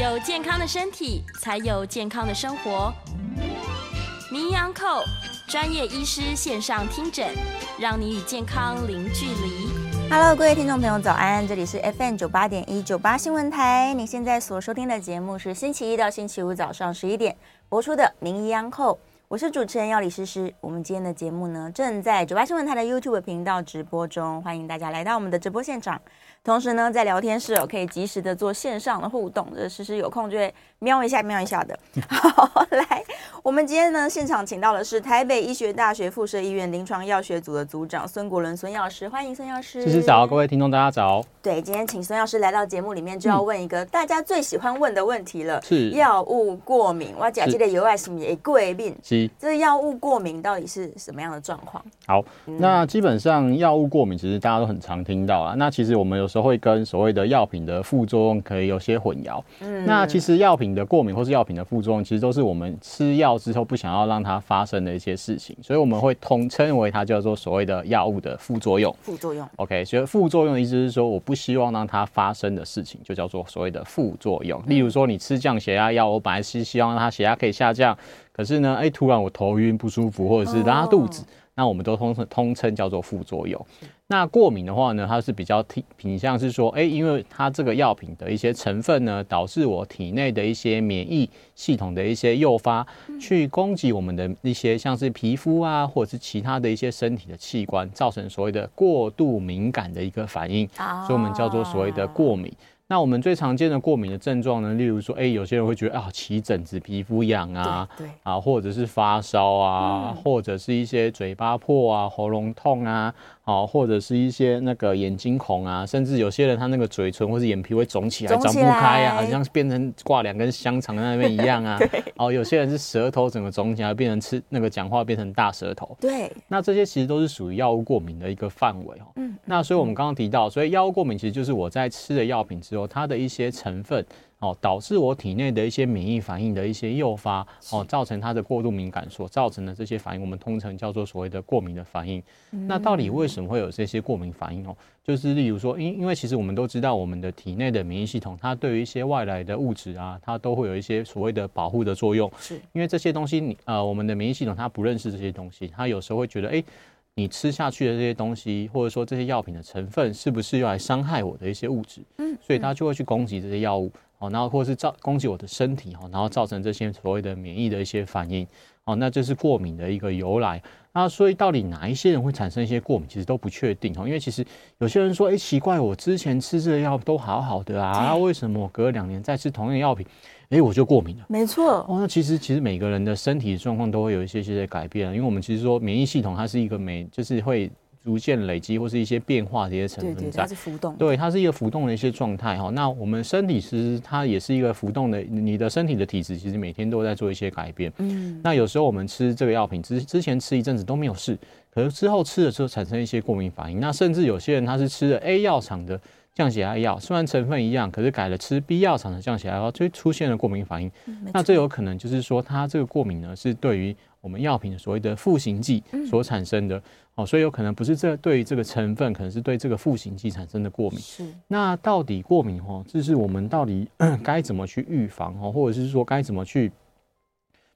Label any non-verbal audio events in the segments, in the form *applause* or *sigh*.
有健康的身体，才有健康的生活。名医安扣专业医师线上听诊，让你与健康零距离。Hello，各位听众朋友，早安！这里是 FM 九八点一九八新闻台。你现在所收听的节目是星期一到星期五早上十一点播出的《名医安扣》，我是主持人药理诗诗。我们今天的节目呢，正在九八新闻台的 YouTube 频道直播中，欢迎大家来到我们的直播现场。同时呢，在聊天室哦，可以及时的做线上的互动，这时时有空就会瞄一下瞄一下的。*laughs* 好，来，我们今天呢现场请到的是台北医学大学附设医院临床药学组的组长孙国伦孙药师，欢迎孙药师。早，各位听众大家早。对，今天请孙药师来到节目里面，就要问一个大家最喜欢问的问题了，是药物过敏。我讲这个有爱什么过敏？是这个药物过敏到底是什么样的状况？好，那基本上药物过敏其实大家都很常听到啊。那其实我们有时候会跟所谓的药品的副作用可以有些混淆。嗯，那其实药品的过敏或是药品的副作用，其实都是我们吃药之后不想要让它发生的一些事情，所以我们会统称为它叫做所谓的药物的副作用。副作用，OK，所以副作用的意思是说，我不希望让它发生的事情，就叫做所谓的副作用。例如说，你吃降血压药，我本来是希望让它血压可以下降，可是呢，哎，突然我头晕不舒服，或者是拉肚子。哦那我们都通称通称叫做副作用。那过敏的话呢，它是比较体品相是说，哎，因为它这个药品的一些成分呢，导致我体内的一些免疫系统的一些诱发，去攻击我们的一些像是皮肤啊，或者是其他的一些身体的器官，造成所谓的过度敏感的一个反应，所以我们叫做所谓的过敏。那我们最常见的过敏的症状呢，例如说，哎，有些人会觉得啊，起疹子、皮肤痒啊，对，对啊，或者是发烧啊，嗯、或者是一些嘴巴破啊、喉咙痛啊。哦，或者是一些那个眼睛孔啊，甚至有些人他那个嘴唇或者眼皮会肿起来，长不开啊，好像是变成挂两根香肠在那边一样啊。*laughs* 对。哦，有些人是舌头整个肿起来，变成吃那个讲话变成大舌头。对。那这些其实都是属于药物过敏的一个范围哦。嗯。那所以我们刚刚提到，所以药物过敏其实就是我在吃了药品之后，它的一些成分。哦，导致我体内的一些免疫反应的一些诱发，哦，造成它的过度敏感所造成的这些反应，我们通常叫做所谓的过敏的反应。嗯。那到底为什么会有这些过敏反应哦？就是例如说，因因为其实我们都知道，我们的体内的免疫系统，它对于一些外来的物质啊，它都会有一些所谓的保护的作用。是。因为这些东西，你呃，我们的免疫系统它不认识这些东西，它有时候会觉得，哎，你吃下去的这些东西，或者说这些药品的成分，是不是用来伤害我的一些物质？嗯。所以它就会去攻击这些药物。哦，然后或是造攻击我的身体，哈，然后造成这些所谓的免疫的一些反应，哦，那这是过敏的一个由来。那所以到底哪一些人会产生一些过敏，其实都不确定，哈，因为其实有些人说，哎，奇怪，我之前吃这个药都好好的啊，为什么我隔了两年再吃同样的药品，哎，我就过敏了？没错。哦，那其实其实每个人的身体状况都会有一些些的改变，因为我们其实说免疫系统它是一个每就是会。逐渐累积或是一些变化的一些成分在，对，对，它是浮动，对，它是一个浮动的一些状态哈。那我们身体其实它也是一个浮动的，你的身体的体质其实每天都在做一些改变。嗯，那有时候我们吃这个药品之之前吃一阵子都没有事，可是之后吃了之后产生一些过敏反应。那甚至有些人他是吃了 A 药厂的降血压药，虽然成分一样，可是改了吃 B 药厂的降血压药，就出现了过敏反应。嗯，那这有可能就是说，它这个过敏呢是对于我们药品的所谓的赋形剂所产生的。嗯哦，所以有可能不是这对于这个成分，可能是对这个赋形剂产生的过敏。是。那到底过敏哦，就是我们到底 *clears throat* 该怎么去预防哦，或者是说该怎么去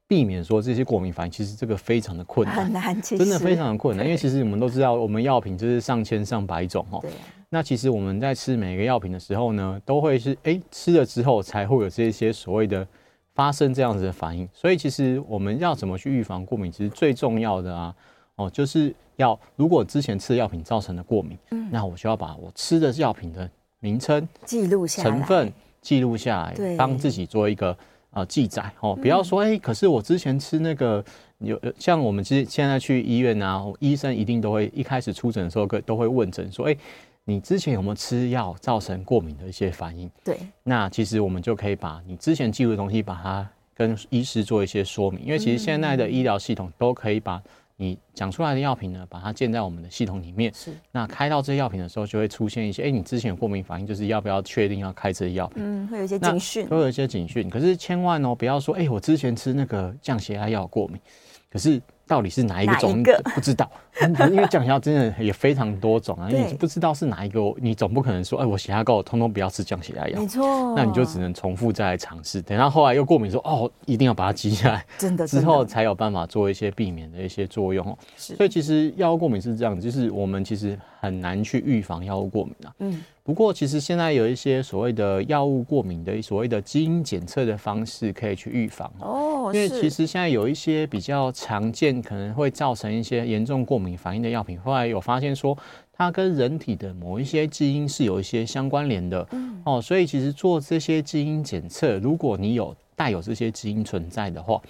避免说这些过敏反应？其实这个非常的困难，很难，真的非常的困难。因为其实我们都知道，我们药品就是上千上百种哦。对。那其实我们在吃每一个药品的时候呢，都会是哎吃了之后才会有这些所谓的发生这样子的反应。所以其实我们要怎么去预防过敏？其实最重要的啊。哦，就是要如果之前吃的药品造成的过敏，嗯，那我就要把我吃的药品的名称记录下来，成分记录下来，对，帮自己做一个呃记载。哦，不要说哎、嗯欸，可是我之前吃那个有像我们之现在去医院啊，医生一定都会一开始出诊的时候，都会问诊说，哎、欸，你之前有没有吃药造成过敏的一些反应？对，那其实我们就可以把你之前记录的东西，把它跟医师做一些说明，因为其实现在的医疗系统都可以把。你讲出来的药品呢，把它建在我们的系统里面。是。那开到这些药品的时候，就会出现一些，哎、欸，你之前有过敏反应，就是要不要确定要开这些药品？嗯，会有一些警讯。会有一些警讯。可是千万哦，不要说，哎、欸，我之前吃那个降血压药过敏，可是到底是哪一个种？不知道。因为降血压真的也非常多种啊，对你不知道是哪一个，你总不可能说，哎，我血压高，我通通不要吃降血压药。没错，那你就只能重复再来尝试，等到后来又过敏说，哦，一定要把它记下来，真的之后才有办法做一些避免的一些作用哦。是所以其实药物过敏是这样，就是我们其实很难去预防药物过敏啊。嗯，不过其实现在有一些所谓的药物过敏的所谓的基因检测的方式可以去预防哦。哦，因为其实现在有一些比较常见可能会造成一些严重过敏反应的药品，后来有发现说它跟人体的某一些基因是有一些相关联的。嗯，哦，所以其实做这些基因检测，如果你有带有这些基因存在的话，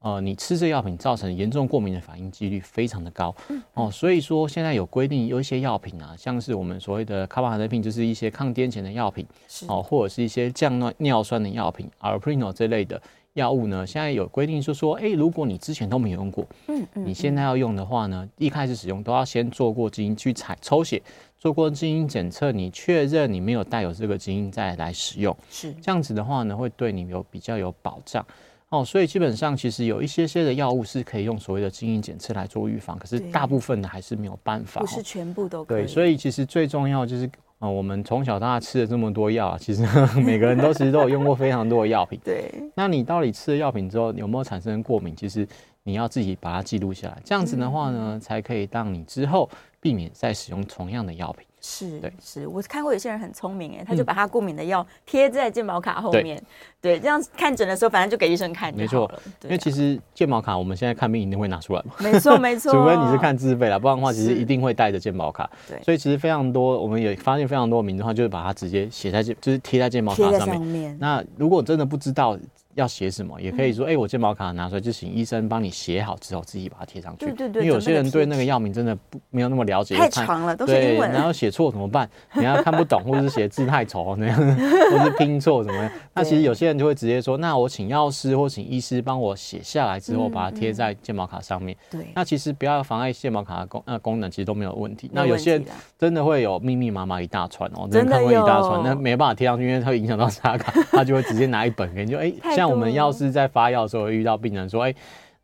呃，你吃这药品造成严重过敏的反应几率非常的高。哦，所以说现在有规定，有一些药品啊，像是我们所谓的卡巴哈德平，就是一些抗癫痫的药品，哦，或者是一些降尿尿酸的药品，Allopurinol 这类的。药物呢，现在有规定，就是说，哎，如果你之前都没有用过，嗯嗯，你现在要用的话呢，一开始使用都要先做过基因去采抽血，做过基因检测，你确认你没有带有这个基因再来使用，是这样子的话呢，会对你有比较有保障哦。所以基本上其实有一些些的药物是可以用所谓的基因检测来做预防，可是大部分的还是没有办法，不是全部都可以。对，所以其实最重要就是。啊、呃，我们从小到大吃了这么多药啊，其实 *laughs* 每个人都其实都有用过非常多的药品。对，那你到底吃了药品之后有没有产生过敏？其实你要自己把它记录下来，这样子的话呢，嗯、才可以让你之后避免再使用同样的药品。是，对，是我看过有些人很聪明哎，他就把他过敏的药贴在健保卡后面，对，这样看诊的时候反正就给医生看。没错，因为其实健保卡我们现在看病一定会拿出来嘛。没错没 *laughs* 错，除非你是看自费啦，不然的话其实一定会带着健保卡。对，所以其实非常多，我们也发现非常多的民众就是把它直接写在健，就是贴在健保卡上面。那如果真的不知道。要写什么也可以说，哎、欸，我健保卡拿出来，就请医生帮你写好之后，自己把它贴上去。对对对，因为有些人对那个药名真的不没有那么了解，太长了，都是英文，然后写错怎么办？你要看不懂，或者是写字太丑那样，或是拼错怎么样？*laughs* 那其实有些人就会直接说，那我请药师或请医师帮我写下来之后，把它贴在健保卡上面。对、嗯，那其实不要妨碍健保卡的功那功能，其实都没有问题。那有些人真的会有密密麻麻一大串哦，真的会一大串，那没办法贴上去，因为它会影响到刷卡，*laughs* 他就会直接拿一本给你，就哎、欸，像我们药师在。发药的时候会遇到病人说：“哎、欸，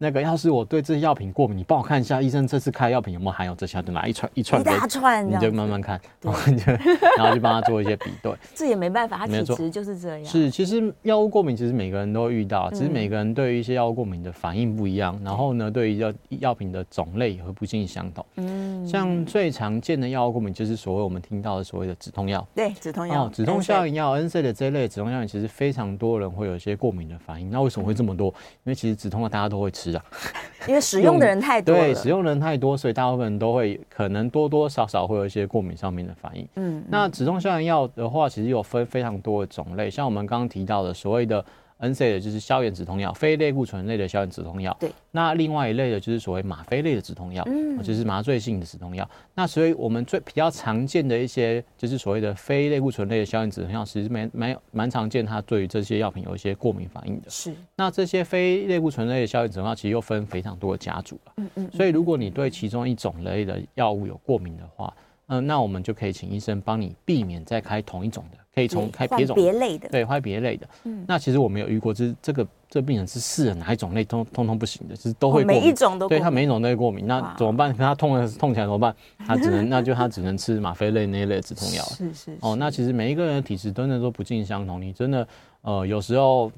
那个要是我对这药品过敏，你帮我看一下，医生这次开药品有没有含有这些？对吗一串一串，一大串，你就慢慢看，*laughs* 然后就然后就帮他做一些比对。*laughs* 这也没办法，他体质就是这样。是，其实药物过敏其实每个人都会遇到，只是每个人对于一些药物过敏的反应不一样，然后呢，对于药药品的种类也会不尽相同。嗯，像最常见的药物过敏就是所谓我们听到的所谓的止痛药，对，止痛药，哦，止痛效应药，NSAID 的这一类止痛药其实非常多人会有一些过敏的反应。那为什么会这么多？因为其实止痛药大家都会吃啊。*laughs* 因为使用的人太多，对，使用的人太多，所以大部分人都会可能多多少少会有一些过敏上面的反应。嗯，那止痛消炎药的话，其实有分非常多的种类，像我们刚刚提到的所谓的。NSAID 的就是消炎止痛药，非类固醇类的消炎止痛药。对，那另外一类的就是所谓吗啡类的止痛药，嗯，就是麻醉性的止痛药。那所以我们最比较常见的一些，就是所谓的非类固醇类的消炎止痛药，其实蛮蛮蛮常见，它对于这些药品有一些过敏反应的。是。那这些非类固醇类的消炎止痛药，其实又分非常多的家族了。嗯嗯。所以如果你对其中一种类的药物有过敏的话，嗯，那我们就可以请医生帮你避免再开同一种的。可以从开别种别类的，对，换别类的。嗯，那其实我没有遇过，就是这个这病人是试了哪一种类，通通通不行的，就是都会过敏，每一种都，对他每一种都会过敏。那怎么办？他痛了痛起来怎么办？他只能 *laughs* 那就他只能吃吗啡类那一类止痛药。是是哦，那其实每一个人的体质真的都不尽相同，你真的呃有时候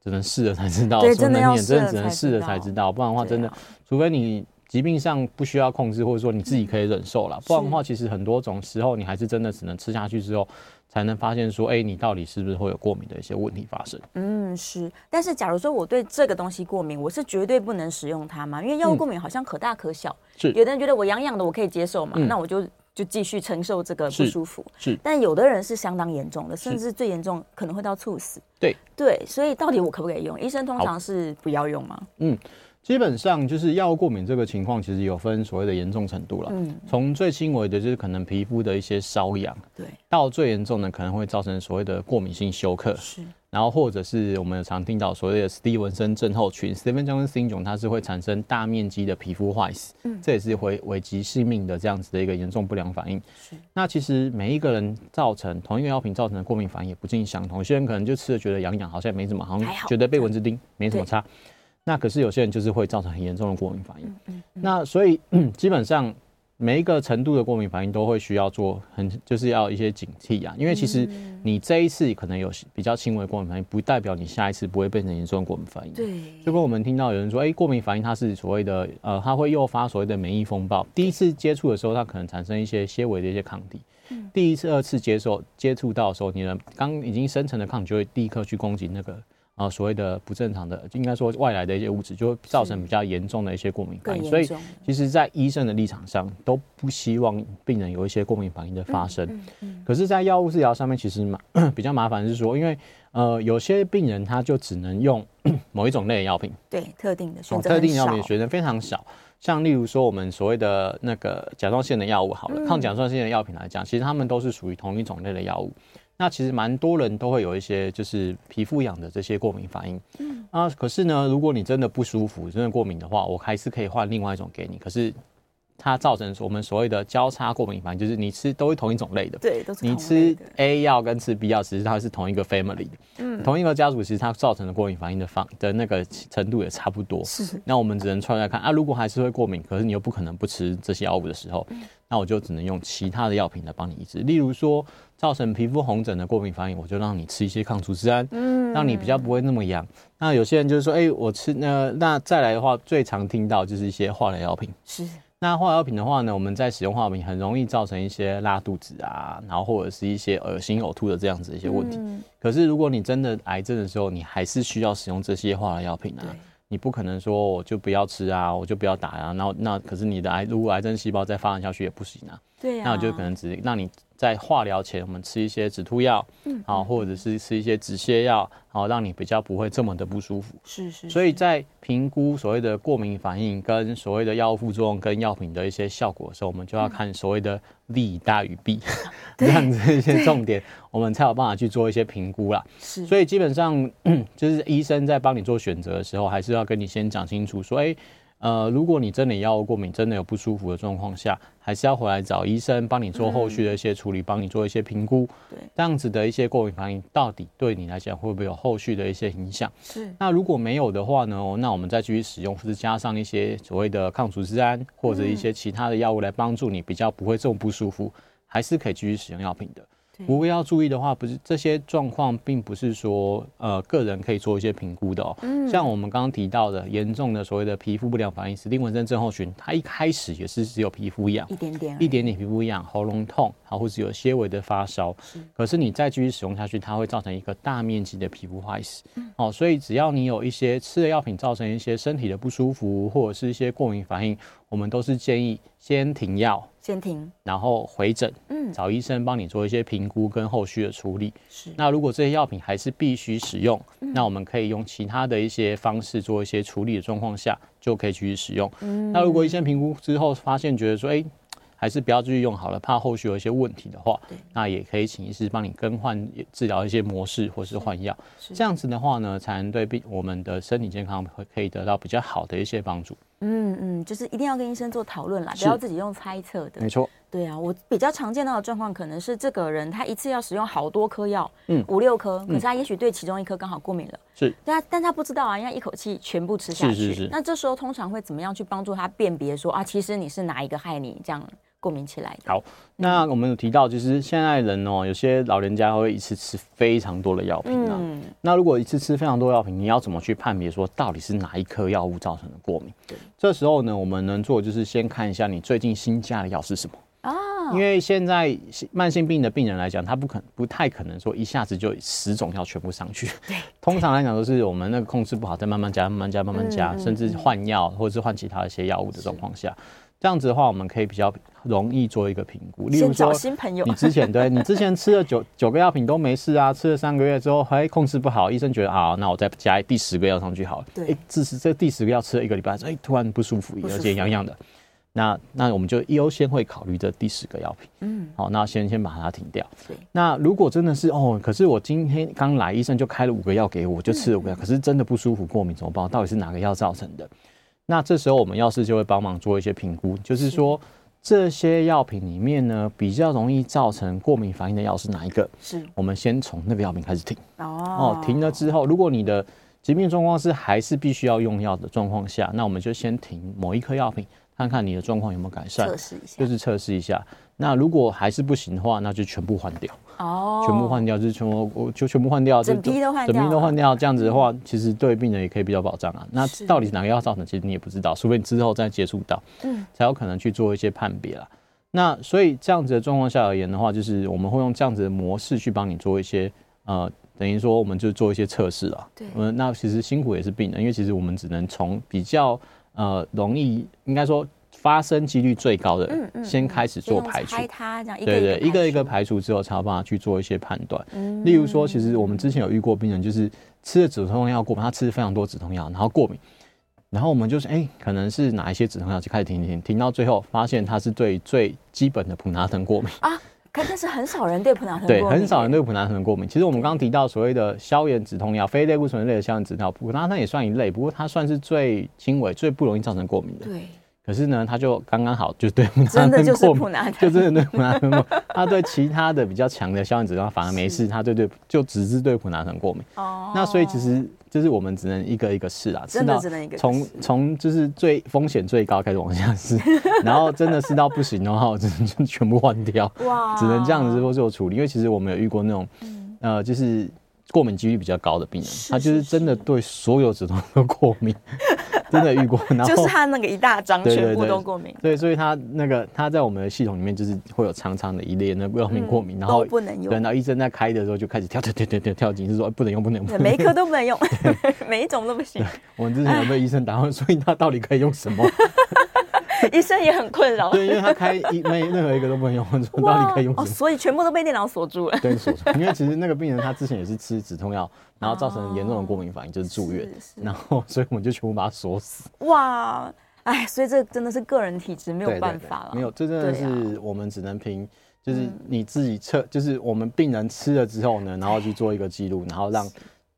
只能试了才知道，对，真的要真的只能试了才知道，不然的话真的，除非你疾病上不需要控制，或者说你自己可以忍受了，不然的话其实很多种时候你还是真的只能吃下去之后。才能发现说，哎、欸，你到底是不是会有过敏的一些问题发生？嗯，是。但是，假如说我对这个东西过敏，我是绝对不能使用它嘛？因为药物过敏好像可大可小。是、嗯。有的人觉得我痒痒的，我可以接受嘛，嗯、那我就就继续承受这个不舒服。是。是但有的人是相当严重的，甚至最严重可能会到猝死。对。对，所以到底我可不可以用？医生通常是不要用吗？嗯。基本上就是药物过敏这个情况，其实有分所谓的严重程度了。嗯，从最轻微的，就是可能皮肤的一些瘙痒，对，到最严重的，可能会造成所谓的过敏性休克。是，然后或者是我们常听到所谓的斯蒂文森症候群 （Stevens-Johnson syndrome），它是会产生大面积的皮肤坏死。嗯，这也是会危及性命的这样子的一个严重不良反应。是，那其实每一个人造成同一个药品造成的过敏反应也不尽相同。有些人可能就吃了觉得痒痒，好像没什么，好像觉得被蚊子叮没什么差。那可是有些人就是会造成很严重的过敏反应。那所以基本上。每一个程度的过敏反应都会需要做很，就是要一些警惕啊，因为其实你这一次可能有比较轻微的过敏反应，不代表你下一次不会变成严重的过敏反应。对，就跟我们听到有人说，哎，过敏反应它是所谓的，呃，它会诱发所谓的免疫风暴。第一次接触的时候，它可能产生一些些微的一些抗体。第一次、二次接受接触到的时候，你的刚已经生成的抗体就会立刻去攻击那个。啊，所谓的不正常的，应该说外来的一些物质，就会造成比较严重的一些过敏反应。所以，其实，在医生的立场上，都不希望病人有一些过敏反应的发生。嗯嗯、可是，在药物治疗上面，其实麻 *clears throat* 比较麻烦是说，因为呃，有些病人他就只能用 *clears throat* 某一种类的药品，对特定的选择、哦，特定药品选择非常少。像例如说，我们所谓的那个甲状腺的药物，好了，嗯、抗甲状腺的药品来讲，其实他们都是属于同一种类的药物。那其实蛮多人都会有一些就是皮肤痒的这些过敏反应，嗯啊，可是呢，如果你真的不舒服，真的过敏的话，我还是可以换另外一种给你。可是它造成我们所谓的交叉过敏反应，就是你吃都是同一种类的，对，都是你吃 A 药跟吃 B 药，其实它是同一个 family 的，嗯，同一个家族，其实它造成的过敏反应的方的那个程度也差不多。是，那我们只能出来看啊，如果还是会过敏，可是你又不可能不吃这些药物的时候，嗯、那我就只能用其他的药品来帮你医治，例如说。造成皮肤红疹的过敏反应，我就让你吃一些抗组织胺，嗯，让你比较不会那么痒。那有些人就是说，哎、欸，我吃那那再来的话，最常听到就是一些化疗药品。是，那化疗药品的话呢，我们在使用化疗品很容易造成一些拉肚子啊，然后或者是一些恶心呕吐的这样子的一些问题。嗯、可是如果你真的癌症的时候，你还是需要使用这些化疗药品啊。你不可能说我就不要吃啊，我就不要打啊。然后那可是你的癌，如果癌症细胞再发展下去也不行啊。对呀、啊。那我就可能只让你。在化疗前，我们吃一些止吐药，嗯，好，或者是吃一些止泻药，好，让你比较不会这么的不舒服。是是。所以在评估所谓的过敏反应跟所谓的药物副作用跟药品的一些效果的时候，我们就要看所谓的利大于弊，*laughs* 这样子一些重点，我们才有办法去做一些评估啦。是。所以基本上，就是医生在帮你做选择的时候，还是要跟你先讲清楚，说，哎。呃，如果你真的药物过敏，真的有不舒服的状况下，还是要回来找医生帮你做后续的一些处理，帮、嗯、你做一些评估。对，这样子的一些过敏反应，到底对你来讲会不会有后续的一些影响？是。那如果没有的话呢？那我们再继续使用，或是加上一些所谓的抗组织胺或者一些其他的药物来帮助你比较不会这么不舒服，还是可以继续使用药品的。不过要注意的话，不是这些状况，并不是说呃个人可以做一些评估的哦。嗯，像我们刚刚提到的严重的所谓的皮肤不良反应，史蒂文森症候群，它一开始也是只有皮肤痒，一点点，一点点皮肤痒，喉咙痛，然后或者有些微的发烧。可是你再继续使用下去，它会造成一个大面积的皮肤坏死。嗯，哦，所以只要你有一些吃的药品造成一些身体的不舒服，或者是一些过敏反应，我们都是建议先停药。先停，然后回诊，嗯，找医生帮你做一些评估跟后续的处理。是，那如果这些药品还是必须使用，嗯，那我们可以用其他的一些方式做一些处理的状况下，就可以继续使用。嗯，那如果医生评估之后发现觉得说，哎，还是不要继续用好了，怕后续有一些问题的话，那也可以请医师帮你更换治疗一些模式或是换药。是，这样子的话呢，才能对病我们的身体健康会可以得到比较好的一些帮助。嗯嗯，就是一定要跟医生做讨论啦，不要自己用猜测的。没错。对啊，我比较常见到的状况可能是这个人他一次要使用好多颗药，嗯，五六颗，可是他也许对其中一颗刚好过敏了。是。但但他不知道啊，因为一口气全部吃下去。是是是。那这时候通常会怎么样去帮助他辨别说啊，其实你是哪一个害你这样过敏起来的？好，那我们有提到，就是现在人哦，有些老人家会一次吃非常多的药品啊。嗯。那如果一次吃非常多药品，你要怎么去判别说到底是哪一颗药物造成的过敏？对。这时候呢，我们能做就是先看一下你最近新加的药是什么啊。因为现在慢性病的病人来讲，他不可不太可能说一下子就十种药全部上去。*laughs* 对。*laughs* 通常来讲都是我们那个控制不好，再慢慢加、慢慢加、慢慢加，甚至换药或者是换其他一些药物的状况下。这样子的话，我们可以比较容易做一个评估。例如说，你之前对你之前吃了九 *laughs* 九个药品都没事啊，吃了三个月之后还控制不好，医生觉得啊，那我再加第十个药上去好了。对，哎，这是这第十个药吃了一个礼拜，哎，突然不舒服，而且痒痒的。那那我们就优先会考虑这第十个药品。嗯，好，那先先把它停掉。对。那如果真的是哦，可是我今天刚来，医生就开了五个药给我，我就吃了五个药，可是真的不舒服，过敏怎么办？到底是哪个药造成的？那这时候我们药师就会帮忙做一些评估，就是说这些药品里面呢，比较容易造成过敏反应的药是哪一个？是，我们先从那个药品开始停。哦，停了之后，如果你的疾病状况是还是必须要用药的状况下，那我们就先停某一颗药品，看看你的状况有没有改善，测试一下，就是测试一下。那如果还是不行的话，那就全部换掉。哦，全部换掉，就是全部我就全部换掉，整批都换掉，整批都换掉。这样子的话，其实对病人也可以比较保障啊。那到底是哪个药造成，其实你也不知道，除非你之后再接触到，嗯，才有可能去做一些判别啦。那所以这样子的状况下而言的话，就是我们会用这样子的模式去帮你做一些呃，等于说我们就做一些测试啊。对，嗯，那其实辛苦也是病人，因为其实我们只能从比较呃容易，应该说。发生几率最高的，嗯嗯，先开始做排除，对对，一个一个排除之后，才有办法去做一些判断。嗯，例如说，其实我们之前有遇过病人，就是吃了止痛药过敏，他吃了非常多止痛药，然后过敏，然后我们就是哎，可能是哪一些止痛药就开始停停停，到最后发现他是对最基本的普拿疼过敏啊。可但是很少人对普拿疼对，很少人对普拿疼过敏。其实我们刚刚提到所谓的消炎止痛药，非类固醇类的消炎止痛药，普拿疼也算一类，不过它算是最轻微、最不容易造成过敏的。对。可是呢，他就刚刚好，就对普拿疼过敏，真的就是普拿，就真的对普拿疼过敏。他对其他的比较强的消炎止痛反而没事，他对对就只是对普拿疼过敏。哦，那所以其实就是我们只能一个一个试啊，真的只能一个从从就是最风险最高开始往下试，*laughs* 然后真的试到不行的话，我只能就全部换掉。哇，只能这样子做做处理，因为其实我们有遇过那种，呃，就是过敏几率比较高的病人，他就是真的对所有止痛都过敏。*laughs* 真的遇过，*laughs* 然后就是他那个一大张全部都过敏，对，所以他那个他在我们的系统里面就是会有长长的一列那个药品过敏，然后不能用。等到医生在开的时候就开始跳跳跳跳跳跳警示说不能用不能用，*laughs* 每一颗都不能用，*laughs* 每一种都不行。我们之前有被医生打问，所以他到底可以用什么？*laughs* 医生也很困扰，对，因为他开一没任何一个都不能用，说 *laughs* 到底可以用什么？所以全部都被电脑锁住了。*laughs* 对，锁住。因为其实那个病人他之前也是吃止痛药，然后造成严重的过敏反应，就是住院，然后所以我们就全部把它锁死。哇，哎，所以这真的是个人体质没有办法了。没有，这真的是我们只能凭，就是你自己测，就是我们病人吃了之后呢，然后去做一个记录，然后让。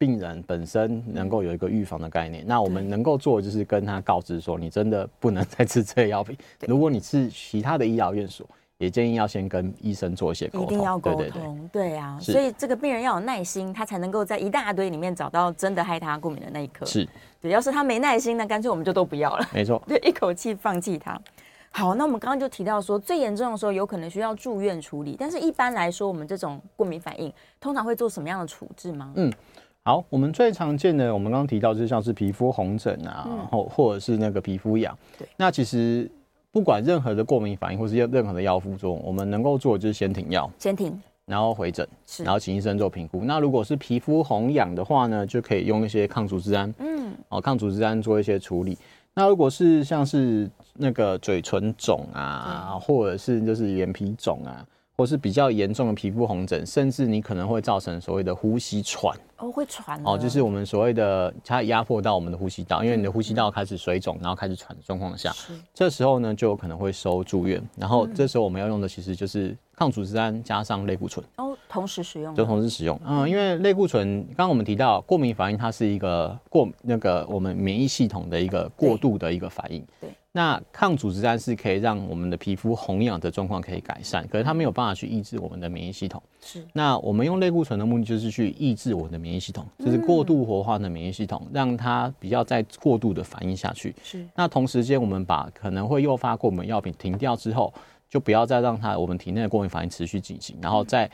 病人本身能够有一个预防的概念，那我们能够做的就是跟他告知说，你真的不能再吃这个药品。如果你是其他的医疗院所，也建议要先跟医生做一些沟通，一定要沟通。对啊，所以这个病人要有耐心，他才能够在一大堆里面找到真的害他过敏的那一颗。是，对，要是他没耐心，那干脆我们就都不要了。没错，*laughs* 对，一口气放弃他。好，那我们刚刚就提到说，最严重的时候有可能需要住院处理，但是一般来说，我们这种过敏反应通常会做什么样的处置吗？嗯。好，我们最常见的，我们刚刚提到，就像是皮肤红疹啊，然后、嗯、或者是那个皮肤痒。对，那其实不管任何的过敏反应，或是任何的药副作用，我们能够做的就是先停药，先停，然后回诊，是然后请医生做评估。那如果是皮肤红痒的话呢，就可以用一些抗组织胺，嗯，哦，抗组织胺做一些处理。那如果是像是那个嘴唇肿啊，或者是就是眼皮肿啊。或是比较严重的皮肤红疹，甚至你可能会造成所谓的呼吸喘哦，会喘哦，就是我们所谓的它压迫到我们的呼吸道，因为你的呼吸道开始水肿，然后开始喘的状况下，这时候呢就有可能会收住院。然后这时候我们要用的其实就是抗组织胺加上类固醇哦，同时使用，就同时使用。嗯，因为类固醇刚刚我们提到过敏反应，它是一个过那个我们免疫系统的一个过度的一个反应，对。对那抗组织胺是可以让我们的皮肤红痒的状况可以改善，可是它没有办法去抑制我们的免疫系统。是。那我们用类固醇的目的就是去抑制我们的免疫系统，就是过度活化的免疫系统，让它比较再过度的反应下去。是。那同时间我们把可能会诱发过敏药品停掉之后，就不要再让它我们体内的过敏反应持续进行，然后再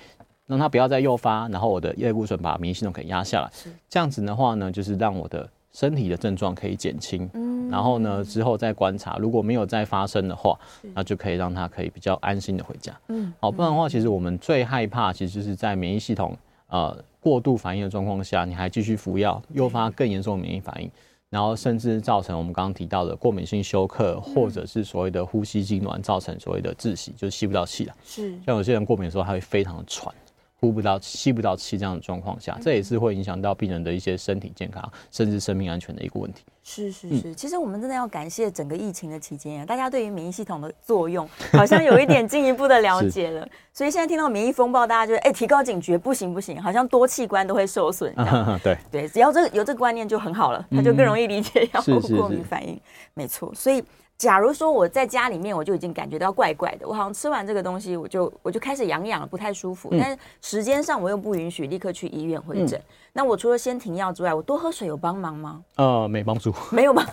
让它不要再诱发，然后我的类固醇把免疫系统给压下来。是。这样子的话呢，就是让我的。身体的症状可以减轻，嗯，然后呢，之后再观察，如果没有再发生的话，那就可以让他可以比较安心的回家，嗯，好，不然的话，其实我们最害怕，其实就是在免疫系统呃过度反应的状况下，你还继续服药，诱发更严重的免疫反应，然后甚至造成我们刚刚提到的过敏性休克，或者是所谓的呼吸痉挛，造成所谓的窒息，就是吸不到气了，是，像有些人过敏的时候，他会非常的喘。呼不到、吸不到气这样的状况下，这也是会影响到病人的一些身体健康，甚至生命安全的一个问题。是是是，其实我们真的要感谢整个疫情的期间啊，大家对于免疫系统的作用好像有一点进一步的了 *laughs* 解了。所以现在听到免疫风暴，大家就哎提高警觉，不行不行，好像多器官都会受损。*laughs* 对对，只要这个有这个观念就很好了，他就更容易理解要过敏反应。没错，所以。假如说我在家里面，我就已经感觉到怪怪的，我好像吃完这个东西，我就我就开始痒痒了，不太舒服。嗯、但是时间上我又不允许立刻去医院会诊。嗯、那我除了先停药之外，我多喝水有帮忙吗？呃，没帮助，*laughs* *laughs* 没有吗？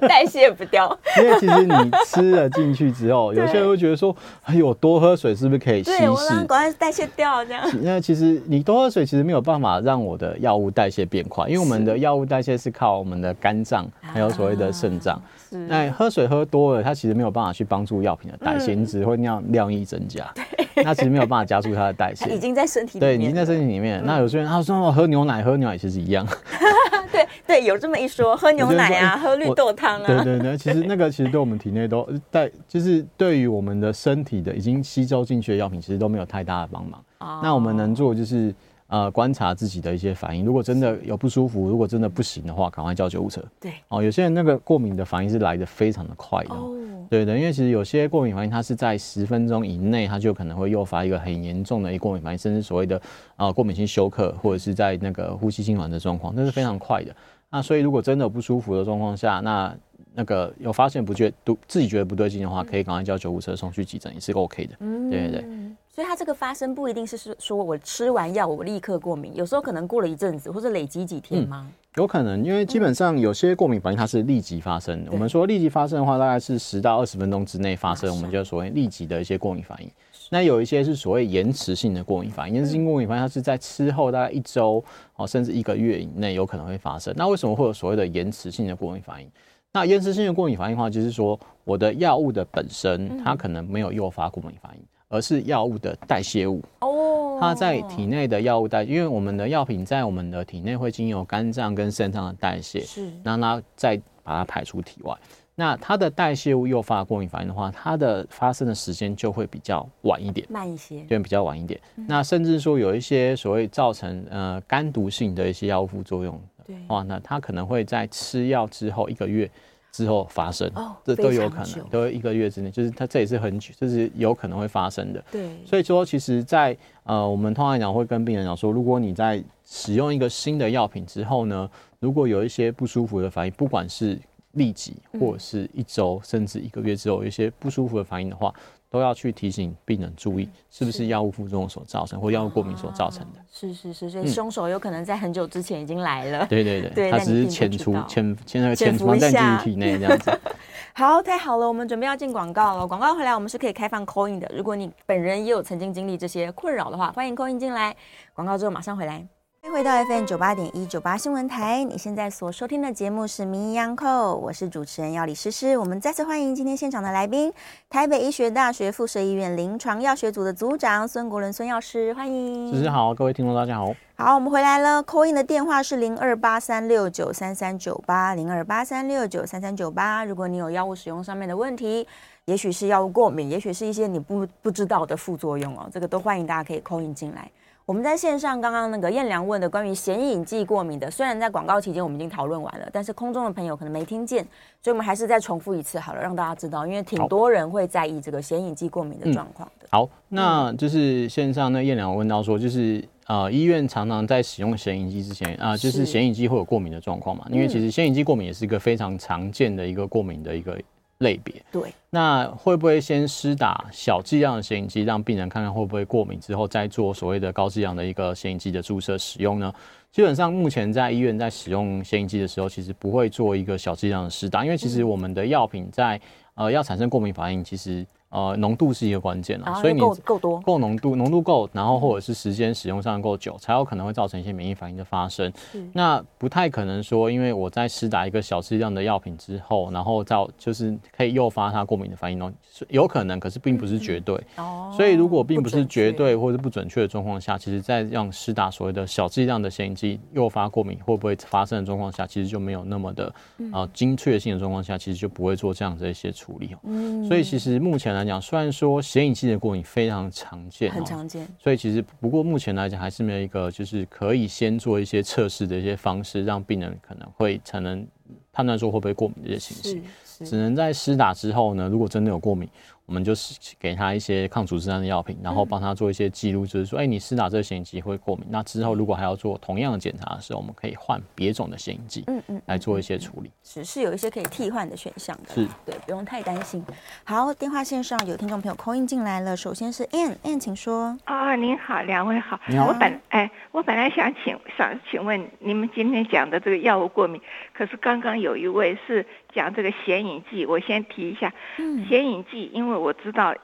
代谢不掉。因为其实你吃了进去之后，*laughs* 有些人会觉得说，哎呦，多喝水是不是可以稀释？对，我让赶快代谢掉这样。那其实你多喝水其实没有办法让我的药物代谢变快，因为我们的药物代谢是靠我们的肝脏还有所谓的肾脏。啊那喝水喝多了，它其实没有办法去帮助药品的代谢，你只会让量液增加。对，那其实没有办法加速它的代谢。*laughs* 已经在身体里面。对，已经在身体里面。那有些人他说喝牛奶，喝牛奶其实一样。*laughs* 对 *laughs* 对，有这么一说，喝牛奶啊，喝绿豆汤啊。对对对，其实那个其实对我们体内都带，就是对于我们的身体的已经吸收进去的药品，其实都没有太大的帮忙。那我们能做就是。呃，观察自己的一些反应，如果真的有不舒服，如果真的不行的话，赶快叫救护车。对，哦，有些人那个过敏的反应是来的非常的快的。哦，对的，因为其实有些过敏反应，它是在十分钟以内，它就可能会诱发一个很严重的一个过敏反应，甚至所谓的呃过敏性休克，或者是在那个呼吸痉挛的状况，那是非常快的。那所以如果真的有不舒服的状况下，那那个有发现不觉都自己觉得不对劲的话，可以赶快叫救护车送去急诊也是 OK 的。嗯，对对对。所以它这个发生不一定是说说我吃完药我立刻过敏，有时候可能过了一阵子或者累积几天吗？嗯，有可能，因为基本上有些过敏反应它是立即发生的。我们说立即发生的话，大概是十到二十分钟之内发生，我们就所谓立即的一些过敏反应。那有一些是所谓延迟性的过敏反应，延迟性过敏反应它是在吃后大概一周哦甚至一个月以内有可能会发生。那为什么会有所谓的延迟性的过敏反应？那延迟性的过敏反应的话，就是说我的药物的本身它可能没有诱发过敏反应。而是药物的代谢物哦，它在体内的药物代，因为我们的药品在我们的体内会经由肝脏跟肾脏的代谢，是让它再把它排出体外。那它的代谢物诱发过敏反应的话，它的发生的时间就会比较晚一点，慢一些，就比较晚一点。嗯、那甚至说有一些所谓造成呃肝毒性的一些药物副作用的话，那它可能会在吃药之后一个月。之后发生，哦、这都有可能，都一个月之内，就是它这也是很久，就是有可能会发生的。对，所以说其实在，在呃，我们通常来讲会跟病人讲说，如果你在使用一个新的药品之后呢，如果有一些不舒服的反应，不管是立即或者是一周、嗯、甚至一个月之后有一些不舒服的反应的话。都要去提醒病人注意，是不是药物副作用所造成，或药物过敏所造成的。是是是，所以凶手有可能在很久之前已经来了。对对对，他只是潜出潜潜那个潜藏在进体内这样子。*laughs* 好，太好了，我们准备要进广告了。广告回来，我们是可以开放 call in 的。如果你本人也有曾经经历这些困扰的话，欢迎 call in 进来。广告之后马上回来。欢迎回到 FM 九八点一九八新闻台，你现在所收听的节目是《名医央叩》，我是主持人药理诗诗。我们再次欢迎今天现场的来宾，台北医学大学附设医院临床药学组的组长孙国伦孙药师，欢迎。诗诗好，各位听众大家好。好，我们回来了。call in 的电话是零二八三六九三三九八零二八三六九三三九八。如果你有药物使用上面的问题，也许是药物过敏，也许是一些你不不知道的副作用哦，这个都欢迎大家可以 call in 进来。我们在线上刚刚那个燕良问的关于显影剂过敏的，虽然在广告期间我们已经讨论完了，但是空中的朋友可能没听见，所以我们还是再重复一次好了，让大家知道，因为挺多人会在意这个显影剂过敏的状况的。好，那就是线上那燕良问到说，就是呃医院常常在使用显影剂之前啊、呃，就是显影剂会有过敏的状况嘛？因为其实显影剂过敏也是一个非常常见的一个过敏的一个。类别对，那会不会先施打小剂量的显影剂，让病人看看会不会过敏，之后再做所谓的高剂量的一个显影剂的注射使用呢？基本上目前在医院在使用显影剂的时候，其实不会做一个小剂量的施打，因为其实我们的药品在呃要产生过敏反应，其实。呃，浓度是一个关键啊，所以你够够多，够浓度，浓度够，然后或者是时间使用上够久，才有可能会造成一些免疫反应的发生。那不太可能说，因为我在施打一个小剂量的药品之后，然后造就是可以诱发它过敏的反应哦，有可能，可是并不是绝对。哦。所以如果并不是绝对或者不准确的状况下，其实在让施打所谓的小剂量的显影剂诱发过敏会不会发生的状况下，其实就没有那么的呃精确性的状况下，其实就不会做这样的一些处理。嗯。所以其实目前来讲，虽然说显影剂的过敏非常常见，很常见，所以其实不过目前来讲还是没有一个就是可以先做一些测试的一些方式，让病人可能会才能判断说会不会过敏这些情形，只能在施打之后呢，如果真的有过敏，我们就是给他一些抗组织胺的药品，然后帮他做一些记录，就是说，哎，你施打这个显影剂会过敏。那之后如果还要做同样的检查的时候，我们可以换别种的显影剂，嗯嗯，来做一些处理。是是有一些可以替换的选项的，是对，不用太担心。好，电话线上有听众朋友 call in 进来了，首先是 Ann，Ann 请说。啊，您好，两位好。你好。我本哎，我本来想请想请问你们今天讲的这个药物过敏，可是刚刚有一位是讲这个显影剂，我先提一下，嗯，显影剂，因为我知道。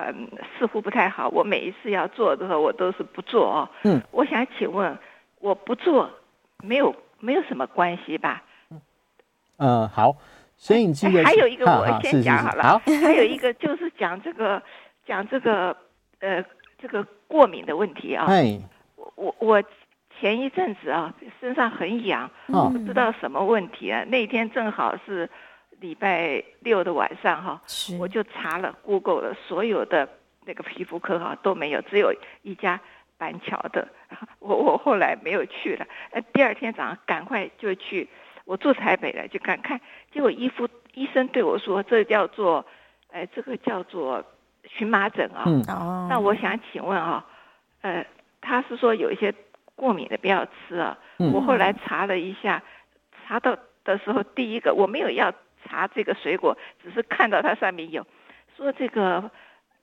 嗯，似乎不太好。我每一次要做的时候，我都是不做哦。嗯，我想请问，我不做没有没有什么关系吧？嗯，呃，好，显影剂还有一个我先讲好了。好，还有一个就是讲这个讲这个呃这个过敏的问题啊。哎，我我前一阵子啊身上很痒，嗯，不知道什么问题啊。那天正好是。礼拜六的晚上哈，我就查了 Google 了，所有的那个皮肤科哈都没有，只有一家板桥的。*laughs* 我我后来没有去了，呃，第二天早上赶快就去，我住台北了，就赶看，结果医夫医生对我说，这叫做，哎，这个叫做荨麻疹啊。嗯哦。那我想请问啊，呃，他是说有一些过敏的不要吃啊。嗯。我后来查了一下，查到的时候，第一个我没有要。查这个水果，只是看到它上面有说这个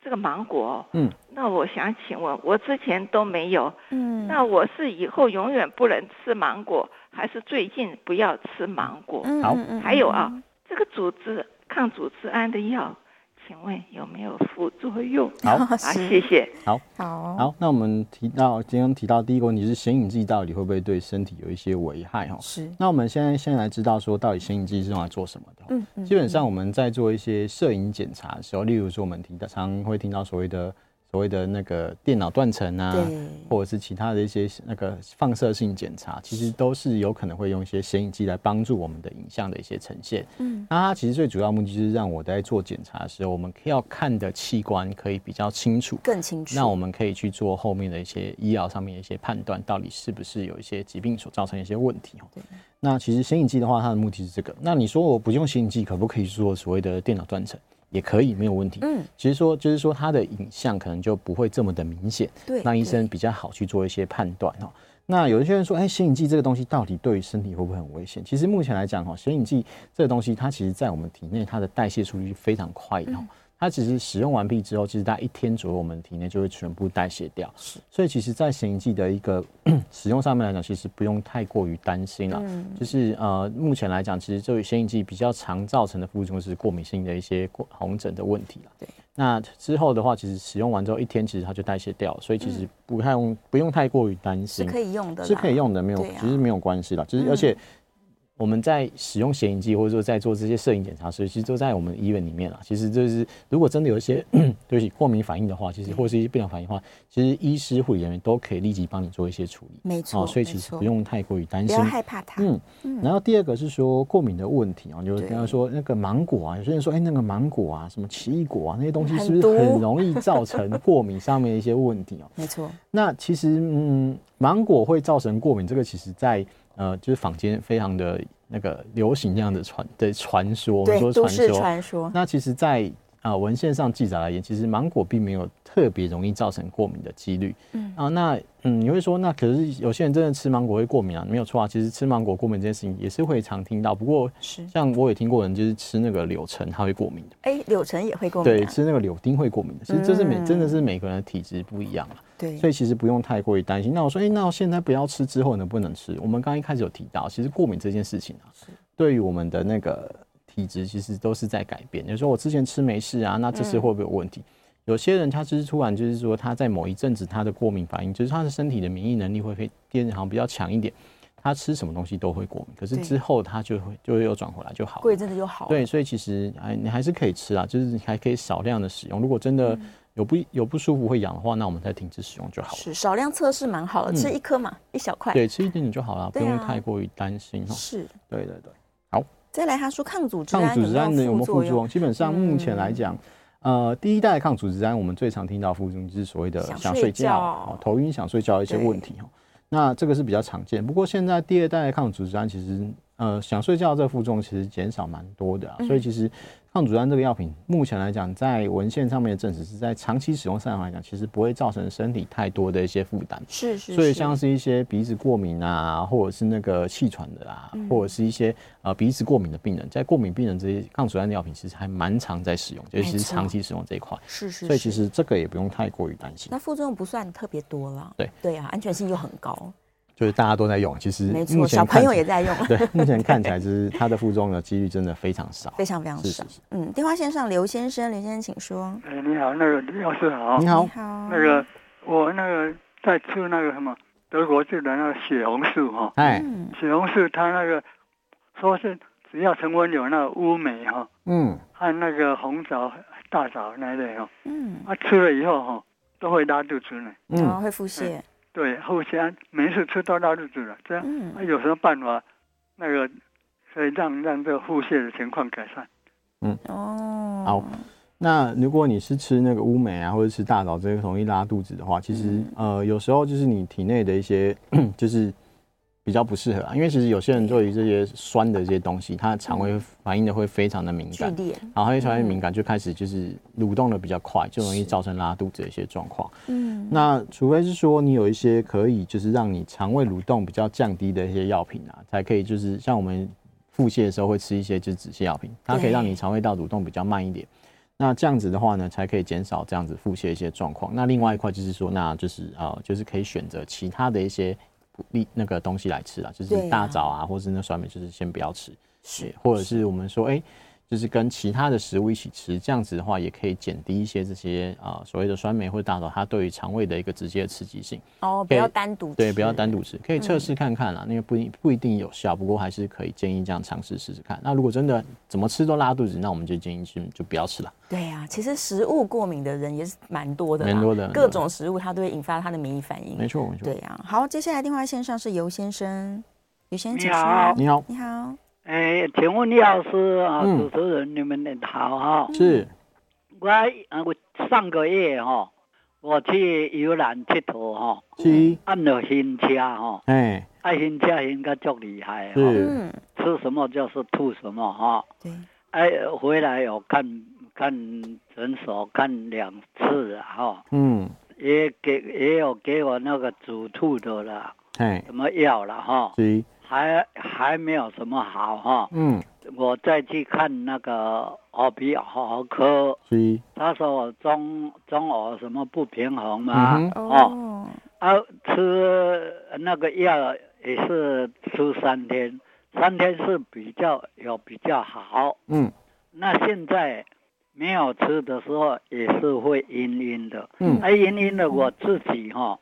这个芒果，嗯，那我想请问，我之前都没有，嗯，那我是以后永远不能吃芒果，还是最近不要吃芒果？好，还有啊，这个组织抗组织胺的药。请问有没有副作用？好，*laughs* 好，谢谢。好，好，好。那我们提到今天提到第一个问题是显影剂到底会不会对身体有一些危害？哈，是。那我们现在先来知道说，到底显影剂是用来做什么的？嗯嗯。基本上我们在做一些摄影检查的时候，例如说我们提到常会听到所谓的。所谓的那个电脑断层啊，或者是其他的一些那个放射性检查，其实都是有可能会用一些显影剂来帮助我们的影像的一些呈现。嗯，那它其实最主要目的就是让我在做检查的时候，我们要看的器官可以比较清楚，更清楚。那我们可以去做后面的一些医疗上面的一些判断，到底是不是有一些疾病所造成的一些问题。对。那其实显影剂的话，它的目的是这个。那你说我不用显影剂，可不可以做所谓的电脑断层？也可以，没有问题。嗯，其实说就是说，它的影像可能就不会这么的明显，对，让医生比较好去做一些判断哈。那有一些人说，哎，显影剂这个东西到底对于身体会不会很危险？其实目前来讲，哈，显影剂这个东西，它其实在我们体内，它的代谢速率非常快的。它其实使用完毕之后，其实大概一天左右，我们体内就会全部代谢掉。是，所以其实，在显影剂的一个 *clears throat* 使用上面来讲，其实不用太过于担心了。嗯，就是呃，目前来讲，其实这显影剂比较常造成的副作用是过敏性的一些红疹的问题了。对，那之后的话，其实使用完之后一天，其实它就代谢掉，所以其实不太用，不用太过于担心，是可以用的，是可以用的，没有，其实没有关系了。就是而且。我们在使用显影剂，或者说在做这些摄影检查时，其实都在我们医院里面了。其实就是，如果真的有一些 *clears throat* 对不起过敏反应的话，其实或者是一些不良反应的话，其实医师、护理人员都可以立即帮你做一些处理。没错、哦，所以其实不用太过于担心，不要害怕它。嗯嗯。然后第二个是说过敏的问题啊，就是刚刚说那个芒果啊，有些人说，哎，那个芒果啊，什么奇异果啊，那些东西是不是很容易造成过敏上面的一些问题啊？*laughs* 没错。那其实嗯，芒果会造成过敏，这个其实在呃，就是坊间非常的。那个流行这样的传的传说，我们说传说，传说。那其实在，在啊文献上记载而言，其实芒果并没有特别容易造成过敏的几率。嗯啊，那嗯，你会说，那可是有些人真的吃芒果会过敏啊？没有错啊，其实吃芒果过敏这件事情也是会常听到。不过，是像我也听过人就是吃那个柳橙，他会过敏的。哎、欸，柳橙也会过敏、啊？对，吃那个柳丁会过敏的。其实这是每、嗯、真的是每个人的体质不一样啊。对，所以其实不用太过于担心。那我说，哎、欸，那我现在不要吃之后能不能吃？我们刚一开始有提到，其实过敏这件事情啊。对于我们的那个体质，其实都是在改变。有时候我之前吃没事啊，那这次会不会有问题？嗯、有些人他就是突然就是说他在某一阵子他的过敏反应，就是他的身体的免疫能力会会变好像比较强一点，他吃什么东西都会过敏。可是之后他就会就会又转回来就好了，过一阵子就好了。对，所以其实哎你还是可以吃啊，就是你还可以少量的使用。如果真的有不有不舒服会痒的话，那我们再停止使用就好了。是少量测试蛮好的，吃一颗嘛，嗯、一小块。对，吃一点点就好了，啊、不用太过于担心。是，对对对。好，再来他说抗组织胺有没有副作用？基本上目前来讲，嗯、呃，第一代抗组织胺我们最常听到副作用就是所谓的想睡觉、头晕、想睡觉的一些问题哈。那这个是比较常见。不过现在第二代抗组织胺其实呃想睡觉这个副作用其实减少蛮多的啊，所以其实。抗组胺这个药品，目前来讲，在文献上面的证实是在长期使用上来讲，其实不会造成身体太多的一些负担。是，是是。所以像是一些鼻子过敏啊，或者是那个气喘的啊，嗯、或者是一些呃鼻子过敏的病人，在过敏病人这些抗组胺的药品其实还蛮常在使用，尤其是长期使用这一块。是，是是。所以其实这个也不用太过于担心。那副作用不算特别多了。对对啊，安全性又很高。就是大家都在用，其实没错，小朋友也在用。*laughs* 对，目前看起来就是它的副作用的几率真的非常少，非常非常少。是是是嗯，电话线上刘先生，刘先生请说。哎，你好，那个李老师好。你好。你好。那个我那个在吃那个什么德国制的那个血红素哈。哎。血红素它那个说是只要成分有那个乌梅哈。嗯。和那个红枣、大枣那类哈。嗯。啊，吃了以后哈都会拉肚子呢。嗯。会腹泻。对，后天没事吃多大日子了，这样，那、嗯、有什么办法，那个可以让让这个腹泻的情况改善？嗯，哦，好，那如果你是吃那个乌梅啊，或者吃大枣这些容易拉肚子的话，其实、嗯、呃有时候就是你体内的一些 *clears throat* 就是。比较不适合啊，因为其实有些人对于这些酸的这些东西，他的肠胃反应的会非常的敏感，然后他肠胃敏感就开始就是蠕动的比较快，就容易造成拉肚子的一些状况。嗯，那除非是说你有一些可以就是让你肠胃蠕动比较降低的一些药品啊，才可以就是像我们腹泻的时候会吃一些就是止泻药品，它可以让你肠胃道蠕动比较慢一点。那这样子的话呢，才可以减少这样子腹泻一些状况。那另外一块就是说，那就是呃，就是可以选择其他的一些。利那个东西来吃啦，就是大枣啊，啊或者是那酸梅，就是先不要吃，是，或者是我们说，哎、欸。就是跟其他的食物一起吃，这样子的话也可以减低一些这些啊、呃、所谓的酸梅或者大枣它对于肠胃的一个直接的刺激性。哦，不要单独吃。对，不要单独吃，可以测试看看啦。那个不一不一定有效，不过还是可以建议这样尝试试试看。那如果真的怎么吃都拉肚子，那我们就建议就就不要吃了。对呀、啊，其实食物过敏的人也是蛮多的，蛮多的，各种食物它都会引发他的免疫反应。没错，没错。对呀、啊，好，接下来电话线上是游先生，游先生，你好，你好，你好。哎，请问李老师啊，主持人你们好哈。是，我我上个月哈，我去游览铁佗哈，是，按了新车哈，哎，爱新车应该足厉害哈，吃什么就是吐什么哈，对，哎，回来有看看诊所看两次哈，嗯，也给也有给我那个止吐的了，哎，什么药了哈，是。还还没有什么好哈，嗯，我再去看那个耳鼻喉科，是，他说我中中耳什么不平衡嘛，嗯、哦，啊，吃那个药也是吃三天，三天是比较有比较好，嗯，那现在没有吃的时候也是会晕晕的，嗯，哎、啊，晕晕的我自己哈，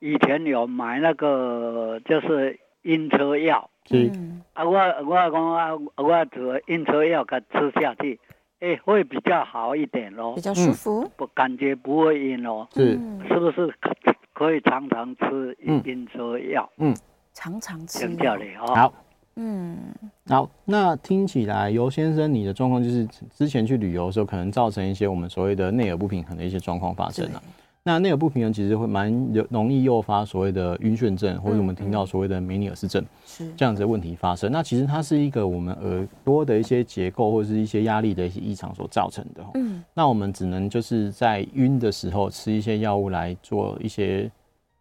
以前有买那个就是。晕车药，嗯，啊，我我讲啊，我做晕车药，给吃下去，哎，会比较好一点咯，比较舒服，不感觉不会晕哦，是，是不是可可以常常吃晕车药？嗯，常常吃，叫你哦，好，嗯，好，那听起来尤先生你的状况就是之前去旅游的时候，可能造成一些我们所谓的内耳不平衡的一些状况发生了。那内耳不平衡其实会蛮容易诱发所谓的晕眩症，或者我们听到所谓的梅尼尔氏症，是这样子的问题发生。那其实它是一个我们耳朵的一些结构或者是一些压力的一些异常所造成的。嗯，那我们只能就是在晕的时候吃一些药物来做一些。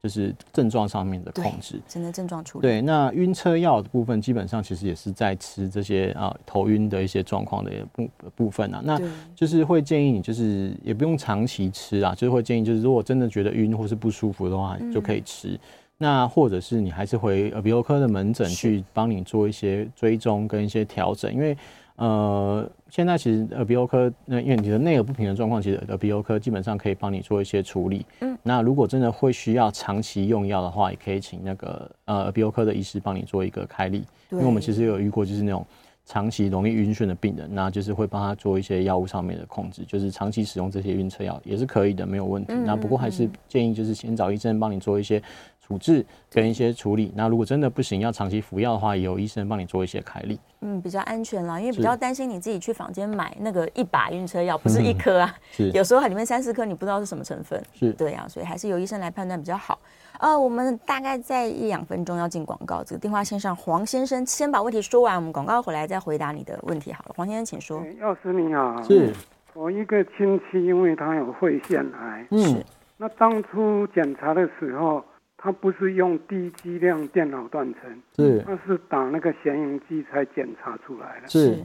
就是症状上面的控制，真的症状处理。对，那晕车药的部分，基本上其实也是在吃这些啊头晕的一些状况的部部分啊。那就是会建议你，就是也不用长期吃啊，就是会建议，就是如果真的觉得晕或是不舒服的话，就可以吃。嗯、那或者是你还是回耳鼻喉科的门诊去帮你做一些追踪跟一些调整，因为。呃，现在其实耳鼻喉科，那因为你的内耳不平衡状况，其实耳鼻喉科基本上可以帮你做一些处理。嗯，那如果真的会需要长期用药的话，也可以请那个呃耳鼻喉科的医师帮你做一个开立。对因为我们其实有遇过，就是那种长期容易晕眩的病人，那就是会帮他做一些药物上面的控制，就是长期使用这些晕车药也是可以的，没有问题。嗯、那不过还是建议就是先找医生帮你做一些处置跟一些处理。那如果真的不行，要长期服药的话，也有医生帮你做一些开立。嗯，比较安全啦，因为比较担心你自己去房间买那个一把晕车药，不是一颗啊，是 *laughs* 有时候它里面三四颗，你不知道是什么成分。是对啊，所以还是由医生来判断比较好。呃，我们大概在一两分钟要进广告，这个电话线上黄先生先把问题说完，我们广告回来再回答你的问题好了。黄先生，请说。药师你好，是我一个亲戚，因为他有肺腺癌，嗯，那当初检查的时候。他不是用低剂量电脑断层，是，他是打那个显影剂才检查出来的。是，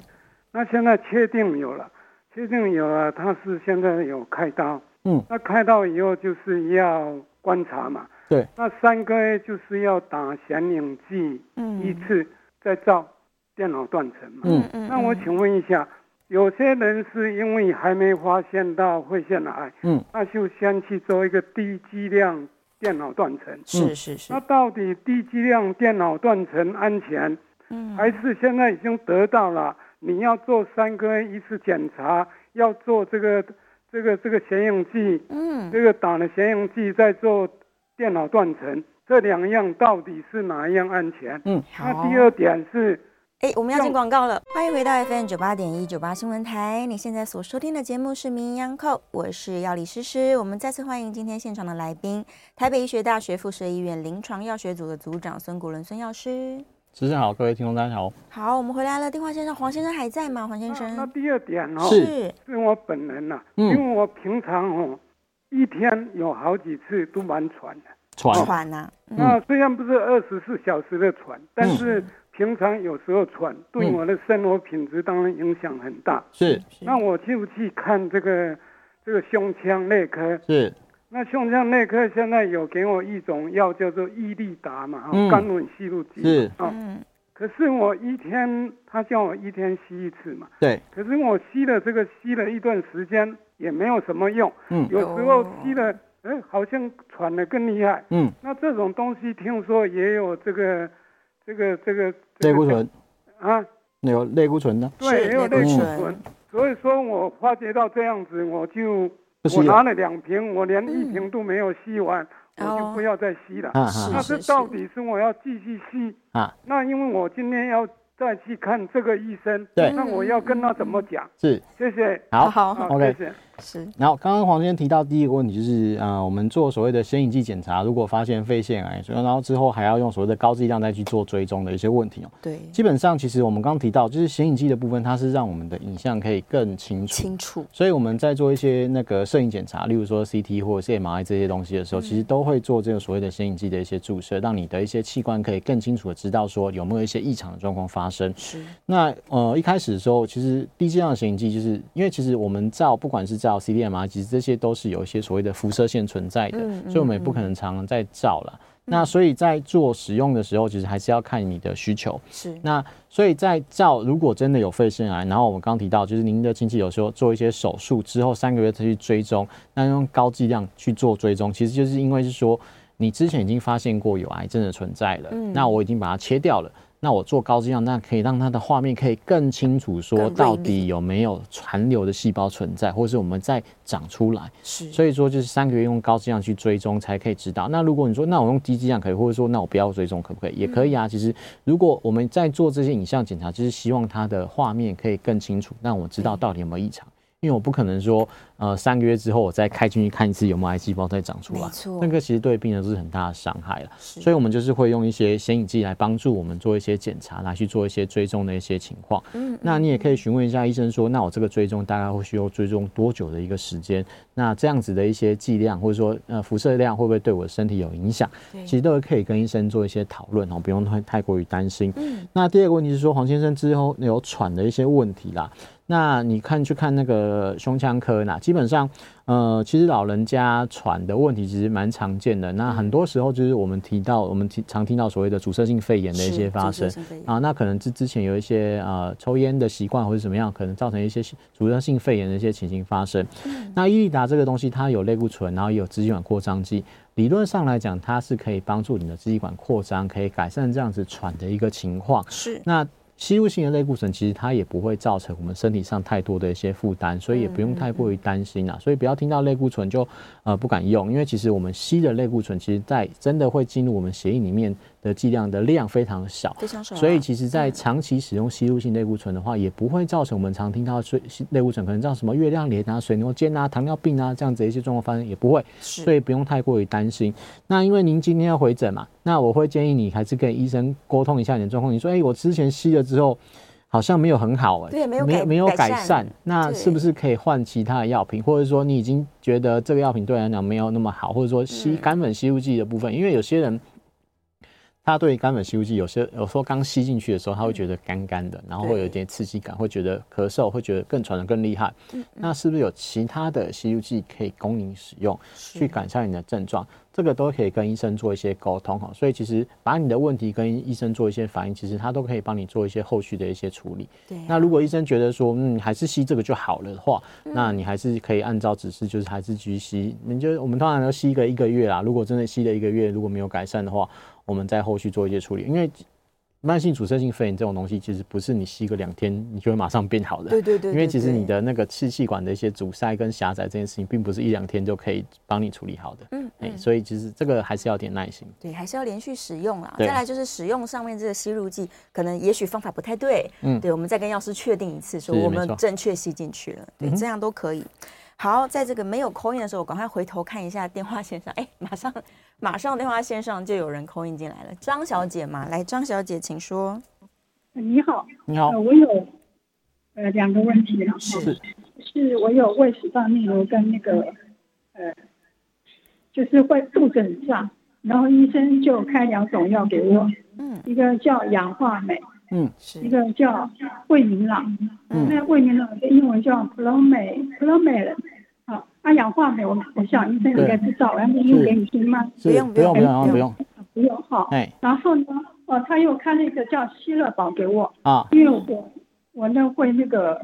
那现在确定有了，确定有了，他是现在有开刀。嗯，那开刀以后就是要观察嘛。对，那三个月就是要打显影剂，嗯，一次再照电脑断层嘛。嗯嗯。那我请问一下，有些人是因为还没发现到肺腺癌，嗯，那就先去做一个低剂量。电脑断层是是是，那到底低剂量电脑断层安全，嗯，还是现在已经得到了？你要做三个月一次检查，要做这个这个这个显影剂，嗯，这个打了显影剂再做电脑断层，这两样到底是哪一样安全？嗯，好。那第二点是。哎，我们要进广告了，欢迎回到 FM 九八点一九八新闻台。你现在所收听的节目是《名医央叩》，我是药理诗诗。我们再次欢迎今天现场的来宾，台北医学大学附设医院临床药学组的组长孙谷伦孙药师。主持人好，各位听众大家好。好，我们回来了。电话先生黄先生还在吗？黄先生。那，那第二点哦，是是我本人呐、啊嗯，因为我平常哦一天有好几次都蛮喘的，喘喘呐。那虽然不是二十四小时的喘，但是。平常有时候喘，对我的生活品质当然影响很大。是，那我去不去看这个这个胸腔内科？是，那胸腔内科现在有给我一种药叫做伊利达嘛，嗯，甘稳吸入剂。是，啊，可是我一天，他叫我一天吸一次嘛。对。可是我吸了这个吸了一段时间也没有什么用。嗯。有时候吸了，好像喘得更厉害。嗯。那这种东西听说也有这个。这个这个类固醇啊，有类固醇的，对，也有类固醇。所以说我发觉到这样子，我就我拿了两瓶，我连一瓶都没有吸完，嗯、我就不要再吸了。啊、那这到底是我要继续吸啊？那因为我今天要。再去看这个医生，对，那我要跟他怎么讲？是，谢谢。好，好，好，OK，谢谢。是。然后刚刚黄先生提到第一个问题就是，呃，我们做所谓的显影剂检查，如果发现肺腺癌，然后之后还要用所谓的高剂量再去做追踪的一些问题哦。对。基本上，其实我们刚刚提到，就是显影剂的部分，它是让我们的影像可以更清楚。清楚。所以我们在做一些那个摄影检查，例如说 CT 或者是 MRI 这些东西的时候，嗯、其实都会做这个所谓的显影剂的一些注射，让你的一些器官可以更清楚的知道说有没有一些异常的状况发生。是。那呃一开始的时候，其实低剂量的显影剂，就是因为其实我们照不管是照 C D M R，其实这些都是有一些所谓的辐射线存在的，嗯嗯嗯，所以我们也不可能常常在照了，嗯。那所以在做使用的时候，其实还是要看你的需求。是。那所以在照，如果真的有肺腺癌，然后我们刚提到，就是您的亲戚有时候做一些手术之后三个月再去追踪，那用高剂量去做追踪，其实就是因为是说你之前已经发现过有癌症的存在了，嗯，那我已经把它切掉了。那我做高剂量，那可以让它的画面可以更清楚，说到底有没有残留的细胞存在，或者是我们再长出来。是，所以说就是三个月用高剂量去追踪才可以知道。那如果你说那我用低剂量可以，或者说那我不要追踪可不可以？也可以啊。其实如果我们在做这些影像检查，就是希望它的画面可以更清楚，让我知道到底有没有异常。因为我不可能说，呃，三个月之后我再开进去看一次有没有癌细胞再长出来，那个其实对病人都是很大的伤害了。所以，我们就是会用一些显影剂来帮助我们做一些检查，来去做一些追踪的一些情况。嗯，那你也可以询问一下医生说，那我这个追踪大概会需要追踪多久的一个时间？那这样子的一些剂量或者说呃辐射量会不会对我的身体有影响？其实都可以跟医生做一些讨论哦，不用太太过于担心。嗯，那第二个问题是说，黄先生之后有喘的一些问题啦。那你看去看那个胸腔科呢？基本上，呃，其实老人家喘的问题其实蛮常见的。那很多时候就是我们提到，我们听常听到所谓的阻塞性肺炎的一些发生啊。那可能之之前有一些呃抽烟的习惯或者怎么样，可能造成一些阻塞性肺炎的一些情形发生。嗯、那伊利达这个东西，它有类固醇，然后也有支气管扩张剂，理论上来讲，它是可以帮助你的支气管扩张，可以改善这样子喘的一个情况。是。那吸入性的类固醇其实它也不会造成我们身体上太多的一些负担，所以也不用太过于担心啊。所以不要听到类固醇就呃不敢用，因为其实我们吸的类固醇，其实在真的会进入我们血液里面的剂量的量非常小，非常少。所以其实，在长期使用吸入性类固醇的话，也不会造成我们常听到类类固醇可能造成什么月亮脸啊、水牛肩啊、糖尿病啊这样子的一些状况发生，也不会。所以不用太过于担心。那因为您今天要回诊嘛，那我会建议你还是跟医生沟通一下你的状况。你说，哎，我之前吸了。之后好像没有很好哎、没有没有没有改善，那是不是可以换其他的药品？或者说你已经觉得这个药品对你来讲没有那么好，或者说吸干粉吸入剂的部分，嗯、因为有些人他对干粉吸入剂有些有时候刚吸进去的时候，他会觉得干干的，然后会有一点刺激感，会觉得咳嗽，会觉得更喘得更厉害。嗯嗯，那是不是有其他的吸入剂可以供您使用，去改善你的症状？这个都可以跟医生做一些沟通哈，所以其实把你的问题跟医生做一些反映，其实他都可以帮你做一些后续的一些处理。对、啊。那如果医生觉得说，嗯，还是吸这个就好了的话，嗯、那你还是可以按照指示，就是还是继续吸。你就我们通常要吸个一个月啦。如果真的吸了一个月，如果没有改善的话，我们再后续做一些处理，因为。慢性阻塞性肺炎这种东西，其实不是你吸个两天你就会马上变好的。对对。因为其实你的那个支气管的一些阻塞跟狭窄这件事情，并不是一两天就可以帮你处理好的。嗯。哎、嗯，所以其实这个还是要点耐心。对，还是要连续使用啦。再来就是使用上面这个吸入剂，可能也许方法不太对。嗯。对，我们再跟药师确定一次，说我们正确吸进去了。对，这样都可以。好，在这个没有 call in 的时候，我赶快回头看一下电话线上。哎，马上，马上电话线上就有人 call 进来了，张小姐嘛，来，张小姐，请说。你好，你好，呃、我有呃两个问题，是，是我有胃食道逆流跟那个呃，就是会腹诊胀，然后医生就开两种药给我，嗯，一个叫氧化镁，嗯，是，一个叫胃明朗，嗯，那胃明朗的英文叫 Promel，Promel。好，那氧化镁我我想医生应该知道，我要用给你听吗？不用不用。不用不用，不用。哈，哎，然后呢，哦，他又开了一个叫希乐宝给我啊，因为我我呢会那个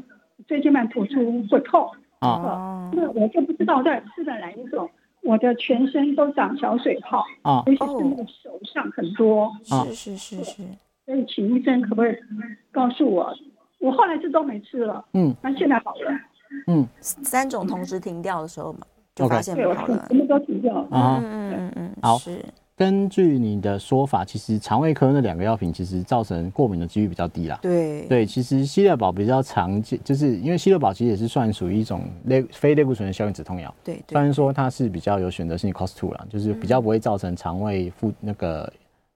椎间盘突出会痛啊，那我就不知道在吃的哪一种，我的全身都长小水泡啊，尤其是那个手上很多，是是是是，所以请医生可不可以告诉我，我后来是都没吃了，嗯，那现在好了。嗯，三种同时停掉的时候嘛，就发现不好了。什么都停掉啊。嗯嗯嗯嗯，好。是根据你的说法，其实肠胃科那两个药品其实造成过敏的几率比较低啦。对对，其实西乐宝比较常见，就是因为西乐宝其实也是算属于一种类非类固醇的消炎止痛药。对，虽然说它是比较有选择性 cost two 啦，就是比较不会造成肠胃副那个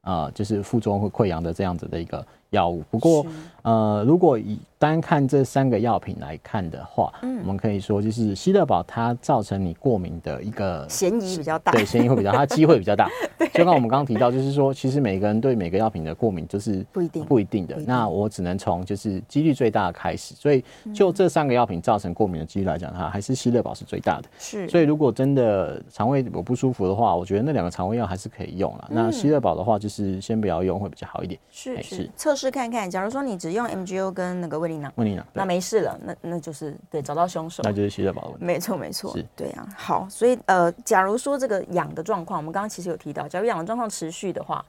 呃，就是副作用会溃疡的这样子的一个药物。不过呃，如果以单看这三个药品来看的话，嗯，我们可以说就是希乐宝它造成你过敏的一个嫌疑比较大，对，嫌疑会比较，*laughs* 它机会比较大。对，就刚我们刚刚提到，就是说其实每个人对每个药品的过敏就是不一定不一定的。那我只能从就是几率最大的开始，所以就这三个药品造成过敏的几率来讲，它还是希乐宝是最大的。是，所以如果真的肠胃我不舒服的话，我觉得那两个肠胃药还是可以用了。那希乐宝的话，就是先不要用会比较好一点。是是，测试看看。假如说你只用 MGO 跟那个胃宁胃宁那没事了，那那就是对找到凶手，那就是希乐宝。没错没错，是，对啊。好，所以呃，假如说这个痒的状况，我们刚刚其实有提到，假如痒的状况持续的话，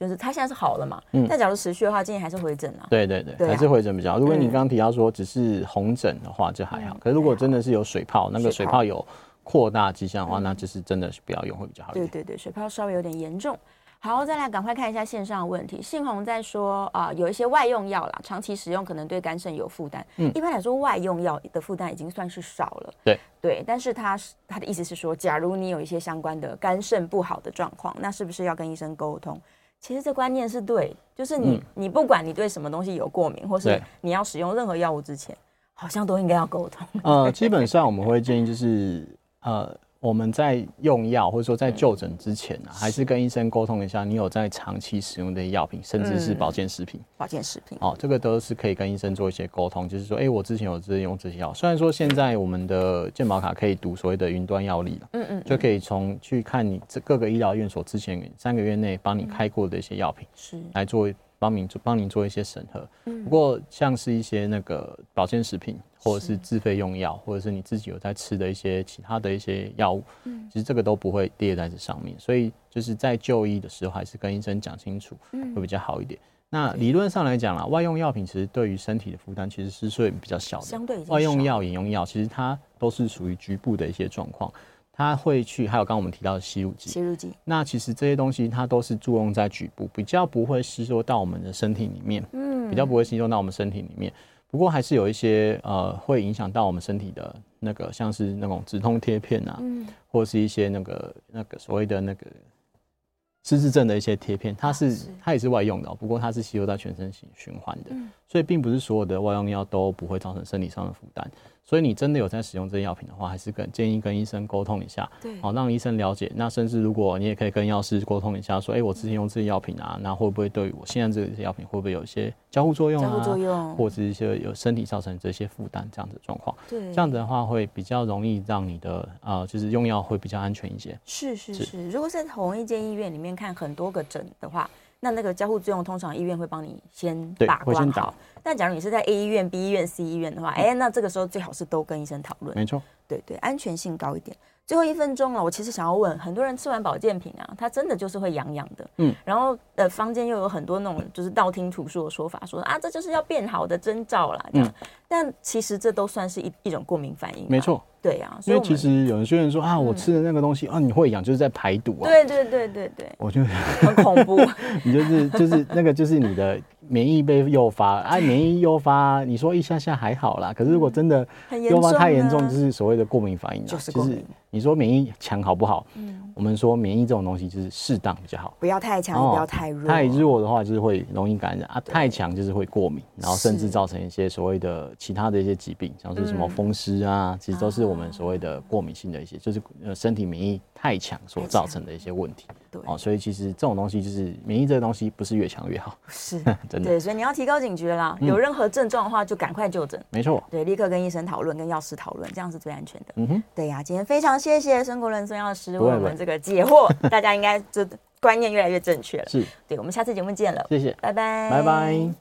就是它现在是好了嘛？嗯。但假如持续的话，建议还是回诊啊。对对对，还是回诊比较好。如果你刚刚提到说只是红疹的话，就还好。嗯、可是如果真的是有水泡，那个水泡有扩大迹象的话，那就是真的是不要用会比较好一点。对对对，水泡稍微有点严重。好，再来赶快看一下线上的问题。信宏在说啊、呃，有一些外用药啦，长期使用可能对肝肾有负担。嗯，一般来说，外用药的负担已经算是少了。对对，但是他他的意思是说，假如你有一些相关的肝肾不好的状况，那是不是要跟医生沟通？其实这观念是对，就是你、嗯、你不管你对什么东西有过敏，或是你要使用任何药物之前，好像都应该要沟通。呃，基本上我们会建议就是呃。我们在用药或者说在就诊之前呢、啊，还是跟医生沟通一下，你有在长期使用的药品，甚至是保健食品。保健食品，哦，这个都是可以跟医生做一些沟通，就是说，哎，我之前有在用这些药，虽然说现在我们的健保卡可以读所谓的云端药历了，嗯嗯，就可以从去看你这各个医疗院所之前三个月内帮你开过的一些药品，是。来做帮您做帮您做一些审核。不过像是一些那个保健食品。或者是自费用药，或者是你自己有在吃的一些其他的一些药物，嗯，其实这个都不会列在这上面，所以就是在就医的时候还是跟医生讲清楚，会比较好一点。那理论上来讲啦，外用药品其实对于身体的负担其实是会比较小的。相对外用药、饮用药，其实它都是属于局部的一些状况。它会去，还有刚刚我们提到的吸入剂。吸入剂。那其实这些东西它都是作用在局部，比较不会吸收到我们的身体里面。嗯。比较不会吸收到我们身体里面。不过还是有一些呃，会影响到我们身体的那个，像是那种止痛贴片啊，嗯，或是一些那个那个所谓的那个。失智症的一些贴片，它是它也是外用的，不过它是吸收到全身循循环的，所以并不是所有的外用药都不会造成身体上的负担。所以你真的有在使用这些药品的话，还是跟建议跟医生沟通一下，对，好让医生了解。那甚至如果你也可以跟药师沟通一下，说，哎、欸，我之前用这些药品啊，那会不会对于我现在这些药品会不会有一些交互作用啊？交互作用，或者是一些有身体造成这些负担这样的状况。对，这样子的话会比较容易让你的呃，就是用药会比较安全一些。是是是，是如果是同一间医院里面看很多个诊的话。那那个交互作用，通常医院会帮你先把关好。但假如你是在 A 医院、B 医院、C 医院的话，哎、嗯欸，那这个时候最好是都跟医生讨论。没错，对对，安全性高一点。最后一分钟了，我其实想要问，很多人吃完保健品啊，他真的就是会痒痒的。嗯，然后呃，坊间又有很多那种就是道听途说的说法，说啊，这就是要变好的征兆啦。这样，嗯、但其实这都算是一一种过敏反应。没错。对呀、啊，因为其实有些人说啊，我吃的那个东西、嗯、啊，你会痒，就是在排毒啊。对对对对对，我觉得很恐怖。*laughs* 你就是就是那个就是你的免疫被诱发，啊，*laughs* 免疫诱发，你说一下下还好啦，可是如果真的诱发太严重，就是所谓的过敏反应、啊。就是过敏。就是你说免疫强好不好？嗯，我们说免疫这种东西就是适当比较好，不要太强，也不要太弱。太弱的话就是会容易感染啊，太强就是会过敏，然后甚至造成一些所谓的其他的一些疾病，像是什么风湿啊，其实都是我们所谓的过敏性的一些，就是呃身体免疫太强所造成的一些问题。对哦，所以其实这种东西就是免疫这个东西不是越强越好，是 *laughs* 真的。对，所以你要提高警觉啦，有任何症状的话就赶快就诊。没错，对，立刻跟医生讨论，跟药师讨论，这样是最安全的。嗯哼，对呀，今天非常。谢谢孙国伦孙药师为我们这个解惑，大家应该这观念越来越正确了。是，对，我们下次节目见了，谢谢，拜拜，拜拜。